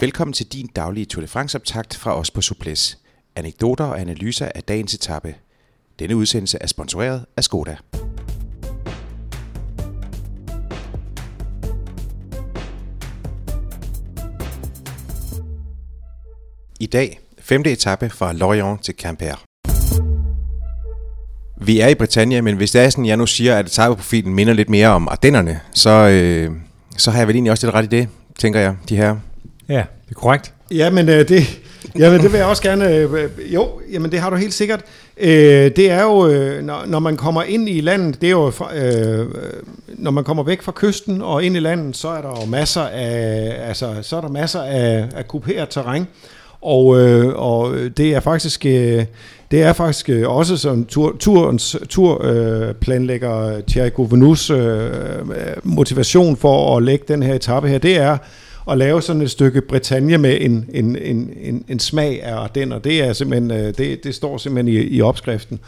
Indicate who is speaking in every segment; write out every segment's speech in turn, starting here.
Speaker 1: Velkommen til din daglige Tour de France-optakt fra os på Suples. Anekdoter og analyser af dagens etape. Denne udsendelse er sponsoreret af Skoda. I dag, femte etape fra Lorient til Quimper. Vi er i Britannia, men hvis det er sådan, jeg nu siger, at etapeprofilen minder lidt mere om Ardennerne, så, øh, så har jeg vel egentlig også lidt ret i det, tænker jeg, de her.
Speaker 2: Ja, det er korrekt.
Speaker 3: Ja, men øh, det, jamen, det vil jeg også gerne... Øh, øh, jo, jamen det har du helt sikkert. Øh, det er jo, øh, når, når man kommer ind i landet, det er jo, øh, øh, når man kommer væk fra kysten og ind i landet, så er der jo masser af, altså, så er der masser af, af kuperet terræn. Og, øh, og det er faktisk... Øh, det er faktisk øh, også som tur, turens turplanlægger øh, Thierry Gouvenus øh, motivation for at lægge den her etape her, det er at lave sådan et stykke Bretagne med en, en, en, en, en smag af Ardenner. Det, er simpelthen, øh, det, det står simpelthen i, i opskriften.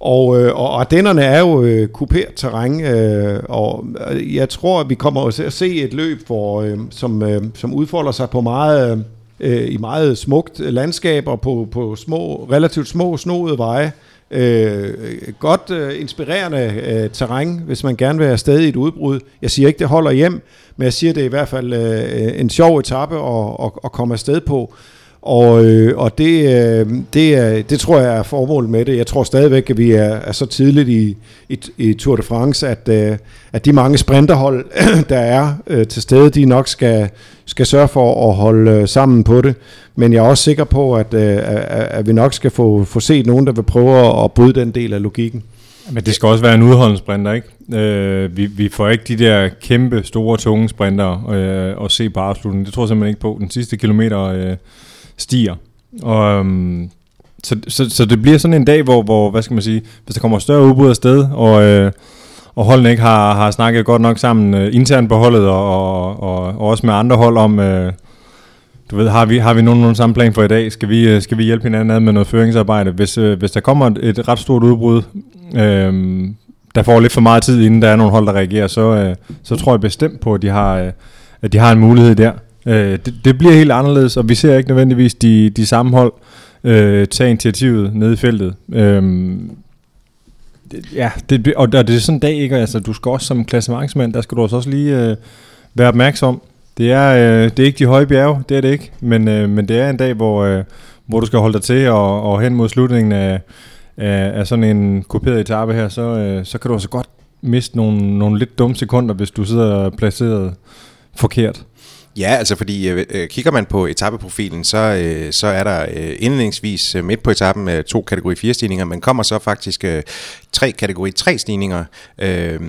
Speaker 3: Og, øh, og Ardennerne er jo øh, kuperet terræn, øh, og øh, jeg tror, at vi kommer til at se et løb, hvor, øh, som, øh, som udfolder sig på meget, øh, i meget smukt landskab og på, på små, relativt små, snoede veje. Øh, godt øh, inspirerende øh, terræn, hvis man gerne vil have sted i et udbrud. Jeg siger ikke, det holder hjem, men jeg siger, det er i hvert fald øh, en sjov etape at, at, at komme afsted på. Og, øh, og det, øh, det, er, det tror jeg er formålet med det. Jeg tror stadigvæk, at vi er, er så tidligt i, i, i Tour de France, at, øh, at de mange sprinterhold, der er øh, til stede, de nok skal, skal sørge for at holde øh, sammen på det. Men jeg er også sikker på, at, øh, at vi nok skal få, få set nogen, der vil prøve at bryde den del af logikken.
Speaker 2: Men det skal også være en udholdende sprinter, ikke? Øh, vi, vi får ikke de der kæmpe, store, tunge sprinter øh, at se på afslutningen. Det tror jeg simpelthen ikke på. Den sidste kilometer øh, stiger. Og, øhm, så, så, så det bliver sådan en dag, hvor, hvor hvad skal man sige, hvis der kommer større udbrud af sted, og, øh, og holdene ikke har, har snakket godt nok sammen øh, internt på holdet, og, og, og, og også med andre hold om, øh, du ved, har vi, har vi nogen, nogen samme plan for i dag? Skal vi, øh, skal vi hjælpe hinanden ad med noget føringsarbejde? Hvis, øh, hvis der kommer et, et ret stort udbrud, øh, der får lidt for meget tid, inden der er nogle hold, der reagerer, så, øh, så tror jeg bestemt på, at de har, øh, at de har en mulighed der. Øh, det, det bliver helt anderledes, og vi ser ikke nødvendigvis de, de samme hold øh, tage initiativet nede i feltet. Øh, det, ja, det, og, og det er sådan en dag, ikke? Altså, du skal også som klassementsmand, der skal du altså også lige øh, være opmærksom. Det er, øh, det er ikke de høje bjerge, det er det ikke, men, øh, men det er en dag, hvor, øh, hvor du skal holde dig til og, og hen mod slutningen af, af, af sådan en kuperet etape her, så, øh, så kan du også godt miste nogle, nogle lidt dumme sekunder, hvis du sidder placeret forkert.
Speaker 1: Ja, altså fordi øh, øh, kigger man på etappeprofilen, så, øh, så er der øh, indledningsvis øh, midt på etappen øh, to kategori 4 stigninger, men kommer så faktisk øh, tre kategori 3 stigninger. Øh,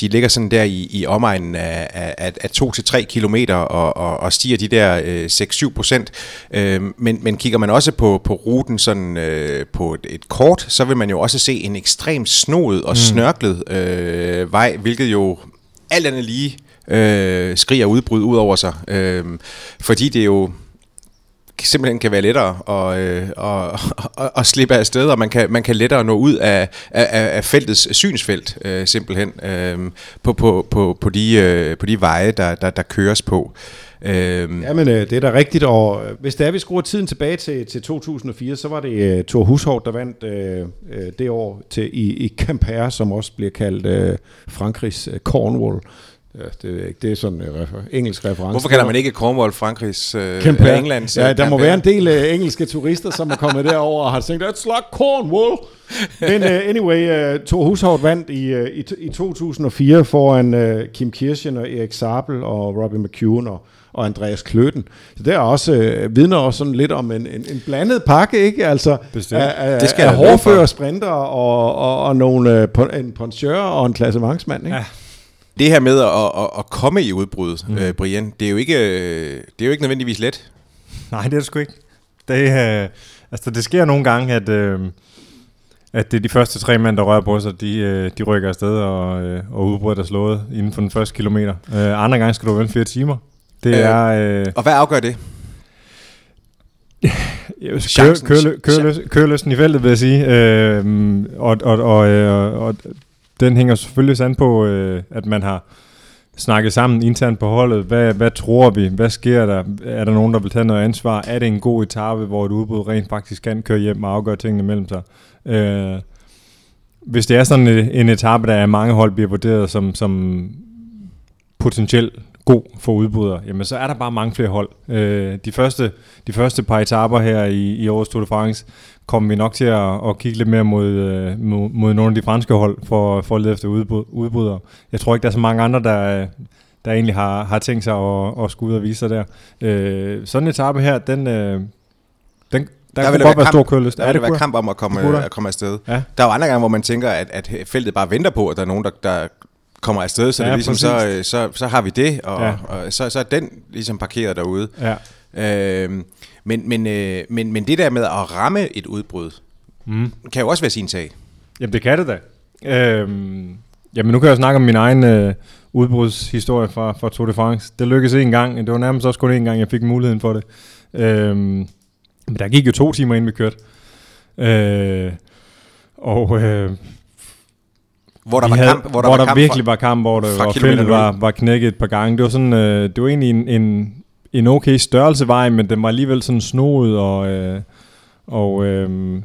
Speaker 1: de ligger sådan der i, i omegnen af, af, af 2-3 kilometer og, og, og stiger de der øh, 6-7 procent. Øh, men, men kigger man også på, på ruten sådan øh, på et, et kort, så vil man jo også se en ekstrem snoet og mm. snørklet øh, vej, hvilket jo alt andet lige øh, skriger udbrud ud over sig. Øh, fordi det jo simpelthen kan være lettere at, øh, at, at, at slippe af sted, og man kan, man kan lettere nå ud af, af, af feltets synsfelt, øh, simpelthen, øh, på, på, på, på, de, øh, på de veje, der, der, der køres på.
Speaker 3: Øhm. Jamen, øh, det er da rigtigt, og øh, hvis det er, vi skruer tiden tilbage til, til 2004, så var det øh, Thor Hushovd, der vandt øh, øh det år til, i, i Camper, som også bliver kaldt øh, Frankrigs øh, Cornwall. Ja, det, er ikke, det er sådan en refer- engelsk reference.
Speaker 1: Hvorfor kalder man ikke Cornwall Frankrigs øh, England?
Speaker 3: Ja, der må være en del uh, engelske turister, som er kommet derover og har tænkt, it's like Cornwall. Men uh, anyway, uh, Thor Hushovd vandt i, uh, i, i 2004 foran uh, Kim Kirchen og Erik Sabel og Robin McEwen og, og Andreas Kløten. Så det er også uh, vidner også sådan lidt om en, en, en blandet pakke, ikke? Altså, af, af, det skal af hårdføre sprinter og, og, og nogle, uh, en poncheur og en klassementsmand, ikke? Ja
Speaker 1: det her med at, at, at komme i udbrud, mm. øh, Brian, det er, jo ikke, det er jo ikke nødvendigvis let.
Speaker 2: Nej, det er det sgu ikke. Det, øh, altså, det sker nogle gange, at, øh, at det er de første tre mænd, der rører på sig, de, øh, de rykker afsted, og, øh, og udbrud er slået inden for den første kilometer. Øh, andre gange skal du vente fire timer. Det øh, er, øh,
Speaker 1: og hvad afgør det?
Speaker 2: Køreløsten i feltet, vil jeg sige. Øh, og, og, og, og, og den hænger selvfølgelig sand på, øh, at man har snakket sammen internt på holdet. Hvad, hvad tror vi? Hvad sker der? Er der nogen, der vil tage noget ansvar? Er det en god etape, hvor et udbud rent faktisk kan køre hjem og afgøre tingene mellem sig? Øh, hvis det er sådan en, en etape, der er mange hold bliver vurderet som, som potentielt god for udbryder, jamen så er der bare mange flere hold. Øh, de, første, de første par etaper her i, i årets Tour de France kommer vi nok til at, at kigge lidt mere mod, øh, mod, mod nogle af de franske hold for, for at lede efter udbrydere. Jeg tror ikke, der er så mange andre, der, der egentlig har, har tænkt sig at, at skulle ud og vise sig der. Øh, sådan en etape her, den, øh, den, der, der vil godt være stor kørelyst.
Speaker 1: Der vil det være kamp om at komme, at komme afsted. Ja. Der er jo andre gange, hvor man tænker, at, at feltet bare venter på, at der er nogen, der, der kommer afsted, så, ja, det ligesom, så, øh, så, så har vi det, og, ja. og så, så er den ligesom parkeret derude. Ja. Øhm, men, men, øh, men, men det der med at ramme et udbrud, mm. kan jo også være sin sag.
Speaker 2: Jamen det kan det da. Øhm, jamen nu kan jeg snakke om min egen øh, udbrudshistorie fra, fra Tour de France. Det lykkedes en gang, det var nærmest også kun en gang, jeg fik muligheden for det. Øhm, men der gik jo to timer, inden vi kørte. Øh, og øh,
Speaker 1: hvor der var havde, kamp,
Speaker 2: hvor der, hvor var der kamp virkelig fra, var kamp, hvor, der, hvor feltet var, var knækket et par gange. Det var sådan, øh, det var egentlig en, en, en okay størrelsevej, men den var alligevel sådan snoet og, øh, og øh,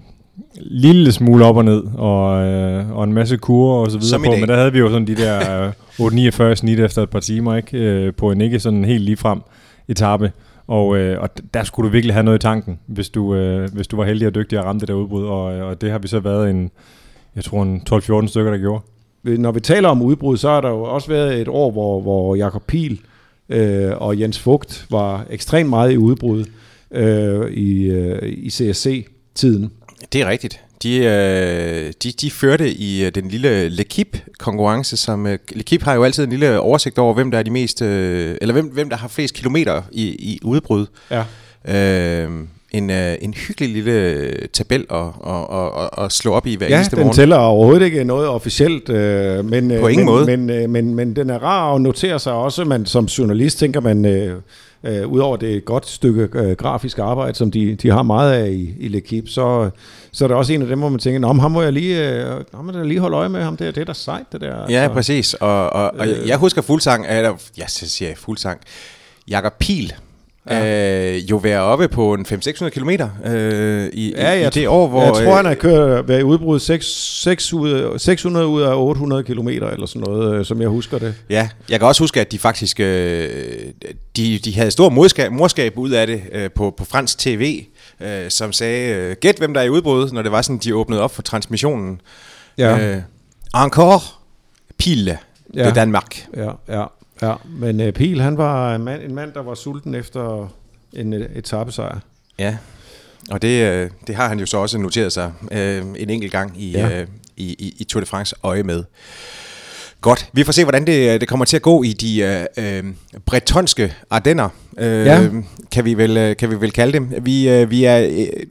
Speaker 2: lille smule op og ned, og, øh, og en masse kurer og så videre på. Men der havde vi jo sådan de der øh, 8-49 snit efter et par timer, ikke? Øh, på en ikke sådan helt ligefrem etape. Og, øh, og der skulle du virkelig have noget i tanken, hvis du, øh, hvis du var heldig og dygtig at ramme det der udbrud. Og, og det har vi så været en, jeg tror en 12-14 stykker, der gjorde.
Speaker 3: Når vi taler om udbrud, så har der jo også været et år, hvor, hvor Jakob Pil øh, og Jens Fugt var ekstremt meget i udbrud øh, i, øh, i CSC-tiden.
Speaker 1: Det er rigtigt. De, øh, de, de førte i øh, den lille L'Equipe-konkurrence, som øh, L'Equipe har jo altid en lille oversigt over, hvem der er de mest, øh, eller hvem, hvem der har flest kilometer i, i udbrud. Ja. Øh, en, øh, en hyggelig lille tabel at, at, at, at slå op i hver
Speaker 3: ja,
Speaker 1: eneste
Speaker 3: morgen. Ja, den tæller overhovedet ikke noget officielt. Øh, men,
Speaker 1: På ingen
Speaker 3: men,
Speaker 1: måde.
Speaker 3: Men, men, men, men den er rar at notere sig også. Man, som journalist tænker man, øh, øh, udover det et godt stykke øh, grafisk arbejde, som de, de har meget af i, i L'Equipe, så, så er det også en af dem, hvor man tænker, Nå, ham må jeg lige, øh, ham må jeg lige holde øje med ham. Det, det er da sejt, det der.
Speaker 1: Ja, altså. præcis. Og, og, og øh, jeg husker fuldsang, eller ja, så siger jeg fuldsang, Jakob Pil, ja. øh, jo være oppe på en 500-600 km øh, i, ja, i, i det år, hvor...
Speaker 3: Jeg tror, øh, han har kørt været i udbrud 6, 6 ud, 600 ud af 800 km eller sådan noget, øh, som jeg husker det.
Speaker 1: Ja, jeg kan også huske, at de faktisk øh, de, de havde stor morskab, morskab ud af det øh, på, på fransk tv, øh, som sagde, øh, gæt hvem der er i udbrud, når det var sådan, de åbnede op for transmissionen. Ja. Øh, Encore Pile ja. de Danmark.
Speaker 3: Ja, ja. Ja, men uh, Pil, han var en mand, en mand, der var sulten efter en uh, etappesejr.
Speaker 1: Ja, og det, uh, det har han jo så også noteret sig uh, en enkelt gang i, ja. uh, i, i, i Tour de France øje med. Godt. Vi får se, hvordan det, det kommer til at gå i de uh, bretonske Ardenner, uh, ja. kan, vi vel, kan vi vel kalde dem. Vi, uh, vi er... Uh,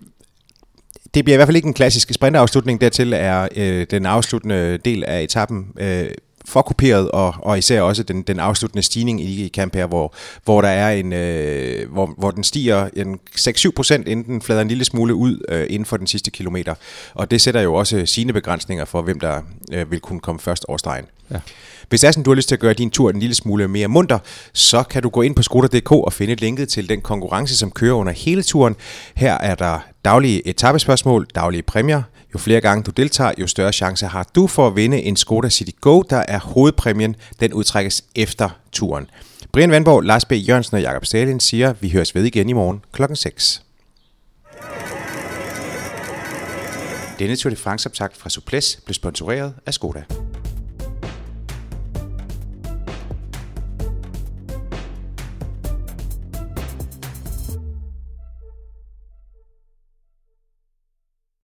Speaker 1: det bliver i hvert fald ikke en klassisk sprinterafslutning. Dertil er øh, den afsluttende del af etappen øh, forkuperet, og, og især også den, den afsluttende stigning i, i Camp her, hvor, hvor der er en, øh, hvor, hvor den stiger en 6-7 procent, inden den flader en lille smule ud øh, inden for den sidste kilometer. Og det sætter jo også sine begrænsninger for, hvem der øh, vil kunne komme først over stregen. Ja. Hvis er sådan, du har lyst til at gøre din tur en lille smule mere munter, så kan du gå ind på Skoda.dk og finde linket til den konkurrence, som kører under hele turen. Her er der daglige etappespørgsmål, daglige præmier, jo flere gange du deltager, jo større chance har du for at vinde en Skoda City Go, der er hovedpræmien. Den udtrækkes efter turen. Brian Vandborg, Lars B. Jørgensen og Jakob Stalin siger, vi høres ved igen i morgen klokken 6. Denne Tour de France optakt fra Suples blev sponsoreret af Skoda.